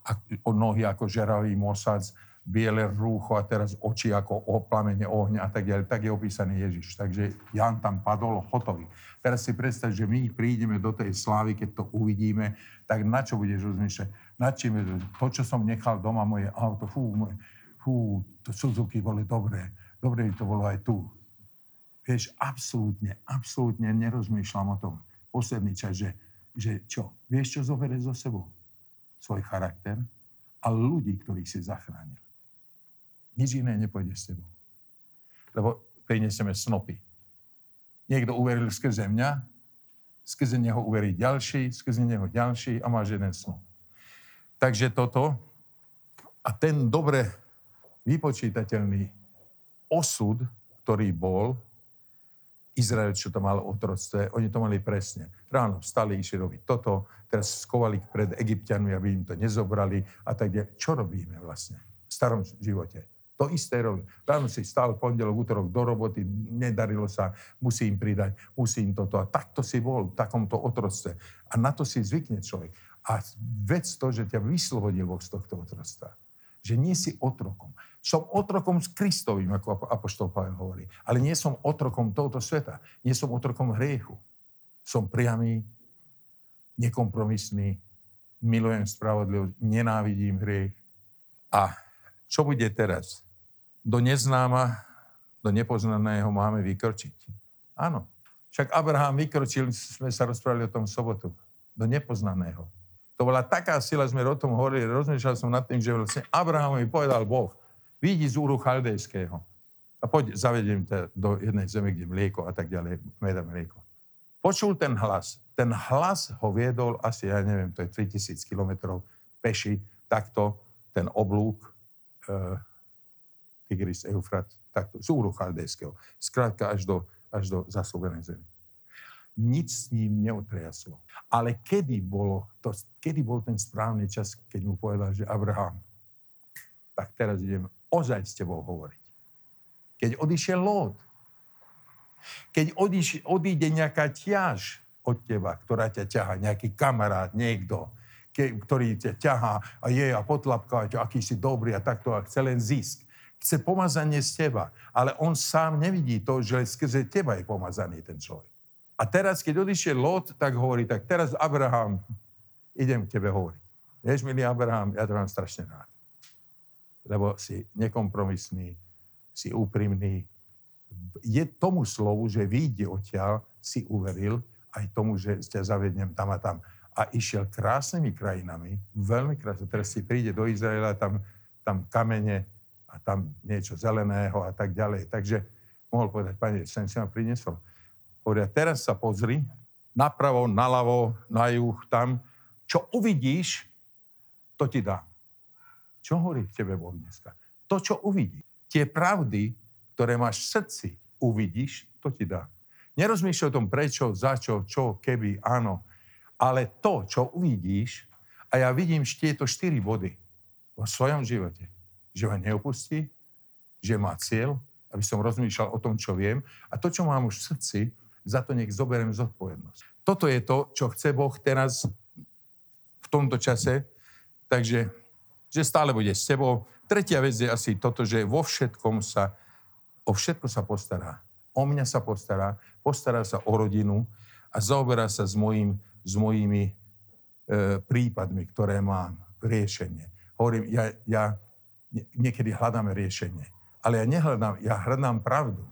A nohy ako žeravý mosac, biele rúcho a teraz oči ako oplamene ohňa a tak ďalej. Tak je opísaný Ježiš. Takže Jan tam padol hotový. Teraz si predstav, že my prídeme do tej slávy, keď to uvidíme, tak na čo budeš rozmýšľať? Na čím to, čo som nechal doma, moje auto, fú, moje, fú, to Suzuki boli dobré. Dobre by to bolo aj tu. Vieš, absolútne, absolútne nerozmýšľam o tom posledný čas, že, že čo? Vieš, čo zoberie so sebou? Svoj charakter a ľudí, ktorých si zachránil. Nič iné nepôjde s tebou. Lebo prinesieme snopy. Niekto uveril skrze mňa, skrze neho uverí ďalší, skrze neho ďalší a máš jeden snop. Takže toto a ten dobre vypočítateľný osud, ktorý bol, Izrael, čo to malo otroctve, oni to mali presne. Ráno vstali, išli robiť toto, teraz skovali pred egyptianmi, aby im to nezobrali a tak ďalej. Čo robíme vlastne v starom živote? To isté robí. Ráno si stal pondelok, útorok do roboty, nedarilo sa, musí im pridať, musí im toto. A takto si bol v takomto otroctve. A na to si zvykne človek. A vec to, že ťa vyslobodil Boh z tohto otroctva. Že nie si otrokom. Som otrokom s Kristovým, ako Apoštol Pavel hovorí. Ale nie som otrokom tohoto sveta. Nie som otrokom hriechu. Som priamy, nekompromisný, milujem spravodlivosť, nenávidím hriech. A čo bude teraz? Do neznáma, do nepoznaného máme vykročiť. Áno. Však Abraham vykročil, sme sa rozprávali o tom sobotu, do nepoznaného. To bola taká sila, sme o tom hovorili, rozmýšľal som nad tým, že vlastne Abrahamovi povedal Boh, vidí z úru chaldejského a poď, zavediem ťa do jednej zeme, kde mlieko a tak ďalej, meda mlieko. Počul ten hlas. Ten hlas ho viedol asi, ja neviem, to je 3000 kilometrov peši takto ten oblúk e, Tigris, Eufrat, takto, z úru chaldejského. Skrátka až do, až do zaslúbenej zemi. Nič s ním neotriaslo. Ale kedy, bolo to, kedy bol ten správny čas, keď mu povedal, že Abraham, tak teraz idem ozaj s tebou hovoriť. Keď odišiel Lót, keď odiš, odíde nejaká ťaž od teba, ktorá ťa ťaha, nejaký kamarát, niekto, ke, ktorý ťa ťahá a je a potlapká, aký si dobrý a takto a chce len zisk chce pomazanie z teba, ale on sám nevidí to, že skrze teba je pomazaný ten človek. A teraz, keď odišiel Lot, tak hovorí, tak teraz Abraham, idem k tebe hovoriť. Vieš, milý Abraham, ja to mám strašne rád. Lebo si nekompromisný, si úprimný. Je tomu slovu, že vyjde odtiaľ, si uveril, aj tomu, že ťa zavednem tam a tam. A išiel krásnymi krajinami, veľmi krásne. Teraz si príde do Izraela, tam, tam kamene, a tam niečo zeleného a tak ďalej. Takže mohol povedať, pane, sem si ma priniesol. Hovoria, teraz sa pozri, napravo, naľavo, na juh, tam, čo uvidíš, to ti dám. Čo hovorí v tebe Boh dneska? To, čo uvidí. Tie pravdy, ktoré máš v srdci, uvidíš, to ti dám. Nerozmýšľaj o tom prečo, za čo, čo, keby, áno. Ale to, čo uvidíš, a ja vidím tieto štyri body vo svojom živote, že ma neopustí, že má cieľ, aby som rozmýšľal o tom, čo viem. A to, čo mám už v srdci, za to nech zoberiem zodpovednosť. Toto je to, čo chce Boh teraz v tomto čase. Takže, že stále bude s tebou. Tretia vec je asi toto, že vo všetkom sa, o všetko sa postará. O mňa sa postará, postará sa o rodinu a zaoberá sa s, mojim, s mojimi e, prípadmi, ktoré mám, riešenie. Hovorím, ja, ja niekedy hľadáme riešenie. Ale ja nehľadám, ja hľadám pravdu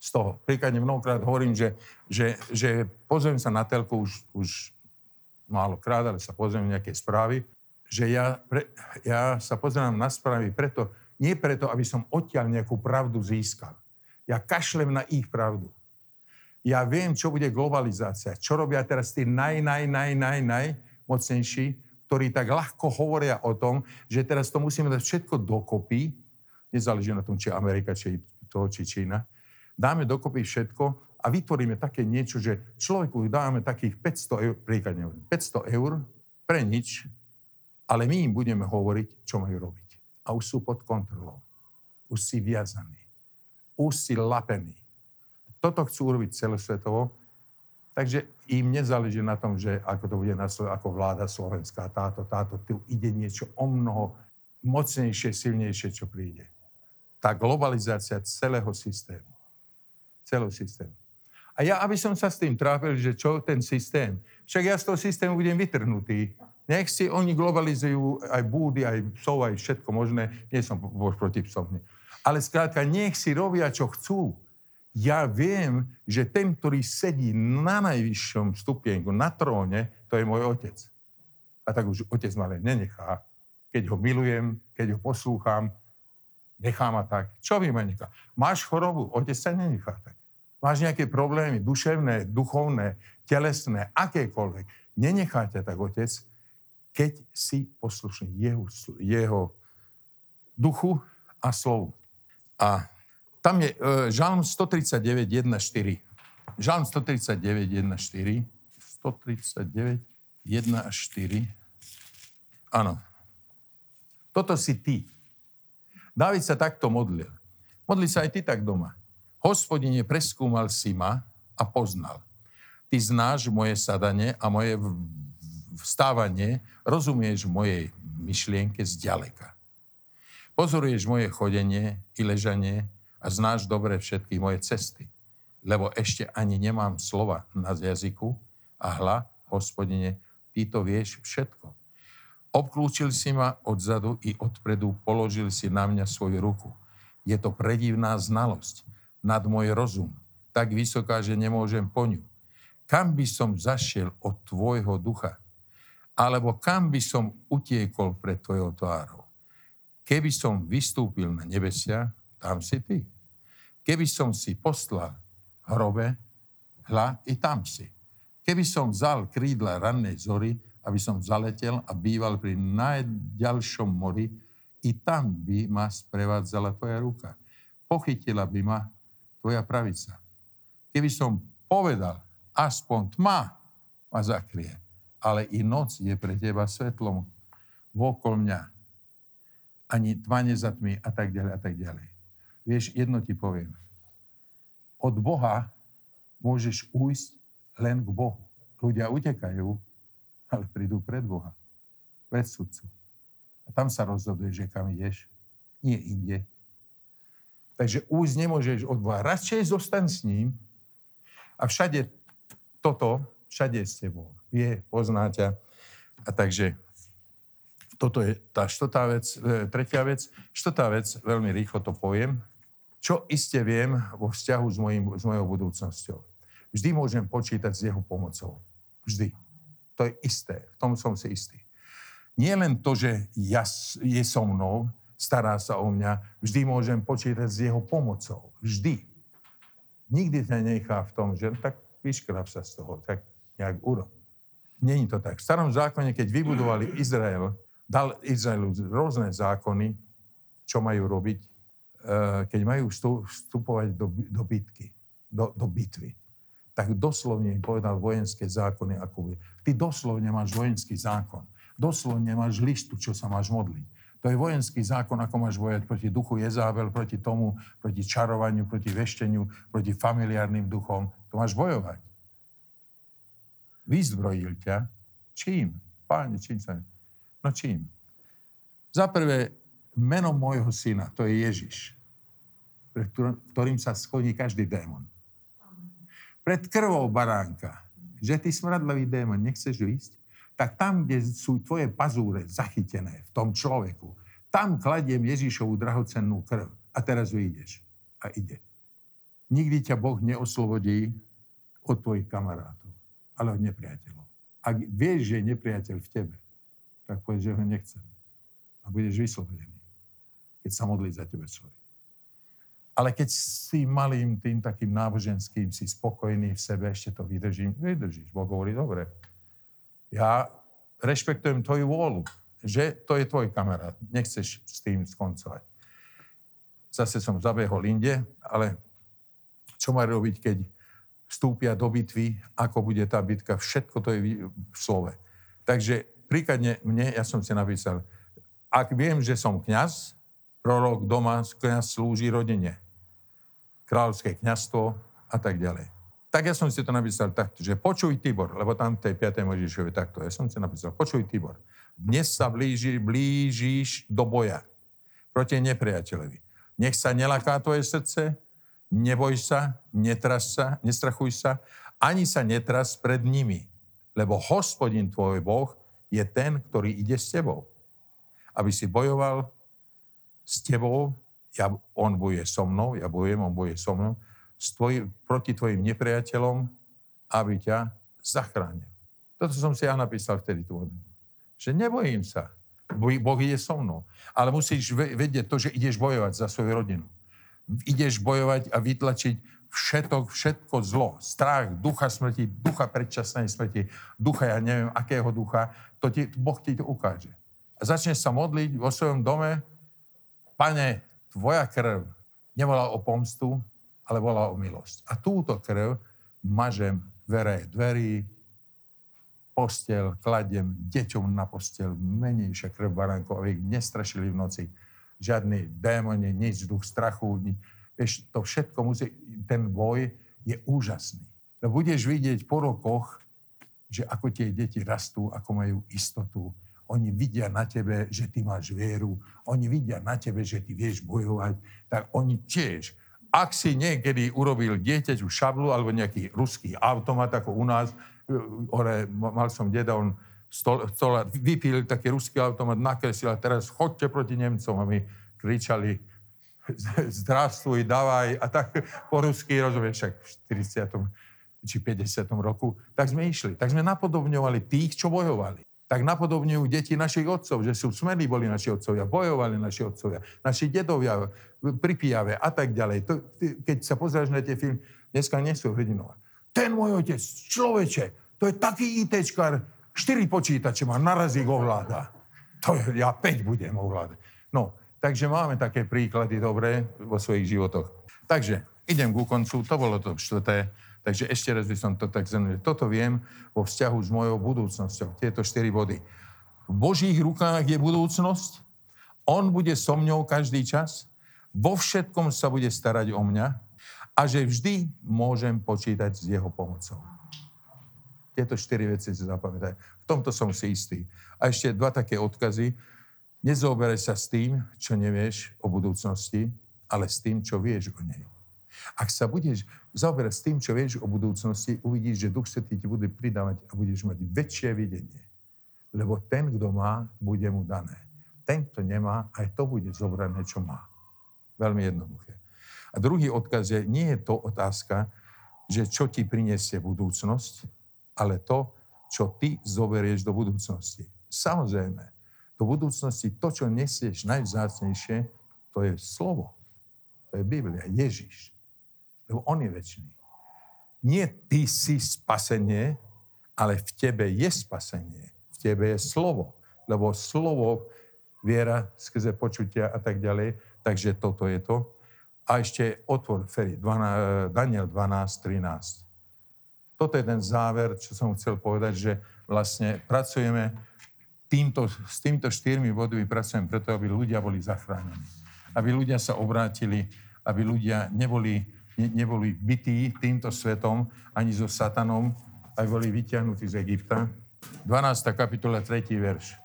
z toho. Príkladne mnohokrát hovorím, že, že, že pozriem sa na telku už, už málokrát, ale sa pozriem nejaké správy, že ja, pre, ja sa pozerám na správy preto, nie preto, aby som odtiaľ nejakú pravdu získal. Ja kašlem na ich pravdu. Ja viem, čo bude globalizácia, čo robia teraz tí naj, naj, naj, naj, naj mocnejší, ktorí tak ľahko hovoria o tom, že teraz to musíme dať všetko dokopy, nezáleží na tom, či Amerika, či to, či Čína, dáme dokopy všetko a vytvoríme také niečo, že človeku dáme takých 500 eur, príkladne 500 eur pre nič, ale my im budeme hovoriť, čo majú robiť. A už sú pod kontrolou. Už si viazaní. Už si lapení. Toto chcú urobiť celosvetovo, Takže im nezáleží na tom, že ako to bude na ako vláda slovenská, táto, táto, tu ide niečo o mnoho mocnejšie, silnejšie, čo príde. Tá globalizácia celého systému. Celého systému. A ja, aby som sa s tým trápil, že čo ten systém, však ja z toho systému budem vytrhnutý. Nech si oni globalizujú aj búdy, aj psov, aj všetko možné. Nie som proti psom. Ale skrátka, nech si robia, čo chcú ja viem, že ten, ktorý sedí na najvyššom stupienku, na tróne, to je môj otec. A tak už otec ma len nenechá. Keď ho milujem, keď ho poslúcham, nechá ma tak. Čo vy ma nechá? Máš chorobu, otec sa nenechá tak. Máš nejaké problémy, duševné, duchovné, telesné, akékoľvek. Nenechá ťa tak otec, keď si poslušný jeho, jeho duchu a slovu. A tam je uh, Žalm 139, 1, 4. Žalm 139, 1, 4. 139, 1 a 4. Áno. Toto si ty. Dávid sa takto modlil. Modli sa aj ty tak doma. Hospodine, preskúmal si ma a poznal. Ty znáš moje sadanie a moje vstávanie, rozumieš mojej myšlienke zďaleka. Pozoruješ moje chodenie i ležanie a znáš dobre všetky moje cesty, lebo ešte ani nemám slova na jazyku a hla, hospodine, ty to vieš všetko. Obklúčil si ma odzadu i odpredu, položil si na mňa svoju ruku. Je to predivná znalosť nad môj rozum, tak vysoká, že nemôžem po ňu. Kam by som zašiel od tvojho ducha? Alebo kam by som utiekol pred tvojou tvárou? Keby som vystúpil na nebesia, tam si ty. Keby som si poslal hrobe, hla, i tam si. Keby som vzal krídla rannej zory aby som zaletel a býval pri najďalšom mori, i tam by ma sprevádzala tvoja ruka. Pochytila by ma tvoja pravica. Keby som povedal, aspoň tma ma zakrie, ale i noc je pre teba svetlom vokol mňa. Ani tma nezatmí a tak ďalej a tak ďalej. Vieš, jedno ti poviem. Od Boha môžeš ujsť len k Bohu. Ľudia utekajú, ale prídu pred Boha. Pred sudcu. A tam sa rozhoduje, že kam ideš. Nie inde. Takže ujsť nemôžeš od Boha. Radšej zostaň s ním a všade toto, všade je s tebou. Vie, pozná ťa. A takže toto je tá štvrtá vec. E, tretia vec. Štvrtá vec, veľmi rýchlo to poviem. Čo iste viem vo vzťahu s, mojim, s mojou budúcnosťou. Vždy môžem počítať s jeho pomocou. Vždy. To je isté. V tom som si istý. Nie len to, že ja, je so mnou, stará sa o mňa, vždy môžem počítať s jeho pomocou. Vždy. Nikdy ťa nechá v tom, že tak vyškrab sa z toho, tak nejak urob. Není to tak. V starom zákone, keď vybudovali Izrael, dal Izraelu rôzne zákony, čo majú robiť, keď majú vstupovať do, do bitky, do, do bitvy tak doslovne im povedal vojenské zákony, ako bude. Ty doslovne máš vojenský zákon. Doslovne máš listu, čo sa máš modliť. To je vojenský zákon, ako máš bojať proti duchu Jezábel, proti tomu, proti čarovaniu, proti vešteniu, proti familiárnym duchom. To máš bojovať. Vyzbrojil ťa. Čím? Páne, čím sa... No čím? Za prvé, meno môjho syna, to je Ježiš, pre ktorým sa schodí každý démon pred krvou baránka, že ty smradlavý démon, nechceš ísť, tak tam, kde sú tvoje pazúre zachytené v tom človeku, tam kladiem Ježišovú drahocennú krv. A teraz vyjdeš. A ide. Nikdy ťa Boh neoslobodí od tvojich kamarátov, ale od nepriateľov. Ak vieš, že je nepriateľ v tebe, tak povieš, že ho nechcem. A budeš vyslobodený, keď sa modlí za tebe človek. Ale keď si malým, tým takým náboženským, si spokojný v sebe, ešte to vydržím, vydržíš. Boh hovorí, dobre. Ja rešpektujem tvoju vôľu, že to je tvoj kamarát. Nechceš s tým skoncovať. Zase som zabehol inde, ale čo má robiť, keď vstúpia do bitvy, ako bude tá bitka, všetko to je v slove. Takže príkladne mne, ja som si napísal, ak viem, že som kňaz, prorok doma, kňaz slúži rodine kráľovské kňastvo a tak ďalej. Tak ja som si to napísal takto, že počuj Tibor, lebo tam v tej 5. Možišovi takto, ja som si napísal, počuj Tibor, dnes sa blíži, blížiš do boja proti nepriateľovi. Nech sa nelaká tvoje srdce, neboj sa, netras sa, nestrachuj sa, ani sa netras pred nimi, lebo hospodin tvoj Boh je ten, ktorý ide s tebou. Aby si bojoval s tebou ja, on bude so mnou, ja bojujem, on bude so mnou, tvoj, proti tvojim nepriateľom, aby ťa zachránil. Toto som si ja napísal vtedy tu Že nebojím sa. Boh ide so mnou. Ale musíš vedieť to, že ideš bojovať za svoju rodinu. Ideš bojovať a vytlačiť všetko, všetko zlo, strach, ducha smrti, ducha predčasnej smrti, ducha, ja neviem, akého ducha, to ti, Boh ti to ukáže. A začneš sa modliť vo svojom dome, pane, tvoja krv nevolá o pomstu, ale volá o milosť. A túto krv mažem dvere dverí, postel, kladiem deťom na postel, menejšia krv baránkov, aby ich nestrašili v noci. Žiadny démoni, nič, duch strachu. Nič. Vieš, to všetko musí, ten boj je úžasný. No budeš vidieť po rokoch, že ako tie deti rastú, ako majú istotu, oni vidia na tebe, že ty máš vieru, oni vidia na tebe, že ty vieš bojovať, tak oni tiež. Ak si niekedy urobil dieťaťu šablu alebo nejaký ruský automat, ako u nás, ore, mal som deda, on stol, stol, vypil taký ruský automat, nakreslil a teraz chodte proti Nemcom a my kričali zdravstvuj, davaj a tak po rusky, rozumieš, však v 40. či 50. roku, tak sme išli. Tak sme napodobňovali tých, čo bojovali tak napodobňujú deti našich otcov, že sú smeli boli naši otcovia, bojovali naši otcovia, naši dedovia pri pijave a tak ďalej. To, keď sa pozrieš na tie filmy, dneska nie sú hrdinová. Ten môj otec, človeče, to je taký ITčkár, 4 počítače má, naraz ich ovláda. To je, ja 5 budem ovládať. No, takže máme také príklady dobré vo svojich životoch. Takže idem ku koncu, to bolo to štvrté. Takže ešte raz by som to tak zhrnul. Toto viem vo vzťahu s mojou budúcnosťou. Tieto štyri body. V Božích rukách je budúcnosť. On bude so mňou každý čas. Vo všetkom sa bude starať o mňa. A že vždy môžem počítať s jeho pomocou. Tieto štyri veci si zapamätaj. V tomto som si istý. A ešte dva také odkazy. Nezoberaj sa s tým, čo nevieš o budúcnosti, ale s tým, čo vieš o nej. Ak sa budeš zaoberať s tým, čo vieš o budúcnosti, uvidíš, že Duch Svetý ti bude pridávať a budeš mať väčšie videnie. Lebo ten, kto má, bude mu dané. Ten, kto nemá, aj to bude zobrané, čo má. Veľmi jednoduché. A druhý odkaz je, nie je to otázka, že čo ti priniesie budúcnosť, ale to, čo ty zoberieš do budúcnosti. Samozrejme, do budúcnosti to, čo nesieš najvzácnejšie, to je slovo. To je Biblia, Ježiš. Lebo on je väčší. Nie ty si spasenie, ale v tebe je spasenie. V tebe je slovo. Lebo slovo, viera skrze počutia a tak ďalej. Takže toto je to. A ešte otvor, Feri, 12, Daniel 12, 13. Toto je ten záver, čo som chcel povedať, že vlastne pracujeme týmto, s týmto štyrmi bodmi pracujem preto, aby ľudia boli zachránení. Aby ľudia sa obrátili, aby ľudia neboli ne, neboli bytí týmto svetom, ani so satanom, aj boli vyťahnutí z Egypta. 12. kapitola, 3. verš.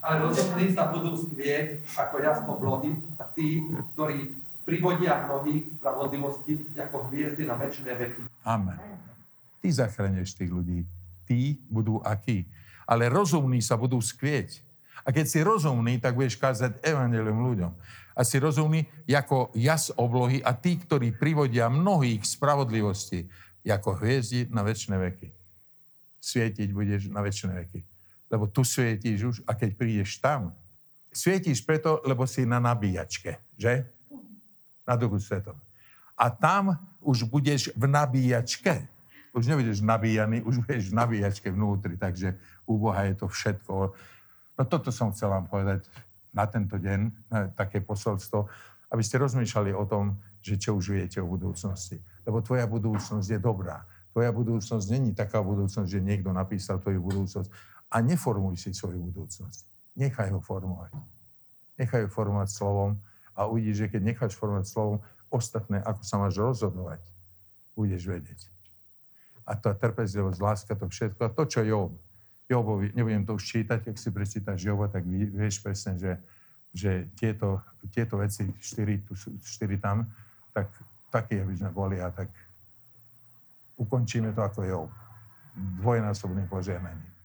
Ale rozhodní sa budú skvieť ako jasno blohy a tí, ktorí privodia mnohých spravodlivosti ako hviezdy na väčšie veky. Amen. Ty zachráneš tých ľudí. Tí budú akí. Ale rozumní sa budú skvieť. A keď si rozumný, tak budeš kázať evanelium ľuďom a si rozumí, ako jas oblohy a tí, ktorí privodia mnohých spravodlivosti, ako hviezdi na väčšie veky. Svietiť budeš na väčšie veky. Lebo tu svietíš už a keď prídeš tam, svietíš preto, lebo si na nabíjačke, že? Na duchu svetom. A tam už budeš v nabíjačke. Už nebudeš nabíjaný, už budeš v nabíjačke vnútri, takže u Boha je to všetko. No toto som chcel vám povedať na tento deň, na také posolstvo, aby ste rozmýšľali o tom, že čo už viete o budúcnosti. Lebo tvoja budúcnosť je dobrá. Tvoja budúcnosť není taká budúcnosť, že niekto napísal tvoju budúcnosť. A neformuj si svoju budúcnosť. Nechaj ho formovať. Nechaj ho formovať slovom a uvidíš, že keď necháš formovať slovom, ostatné, ako sa máš rozhodovať, budeš vedieť. A tá trpezlivosť, láska, to všetko. A to, čo Job Jobovi, nebudem to už čítať, ak si prečítaš Joba, tak vieš presne, že, že tieto, tieto veci, štyri, tu štyri tam, tak takí, aby sme boli a tak ukončíme to ako Job. Dvojnásobný požehnaný.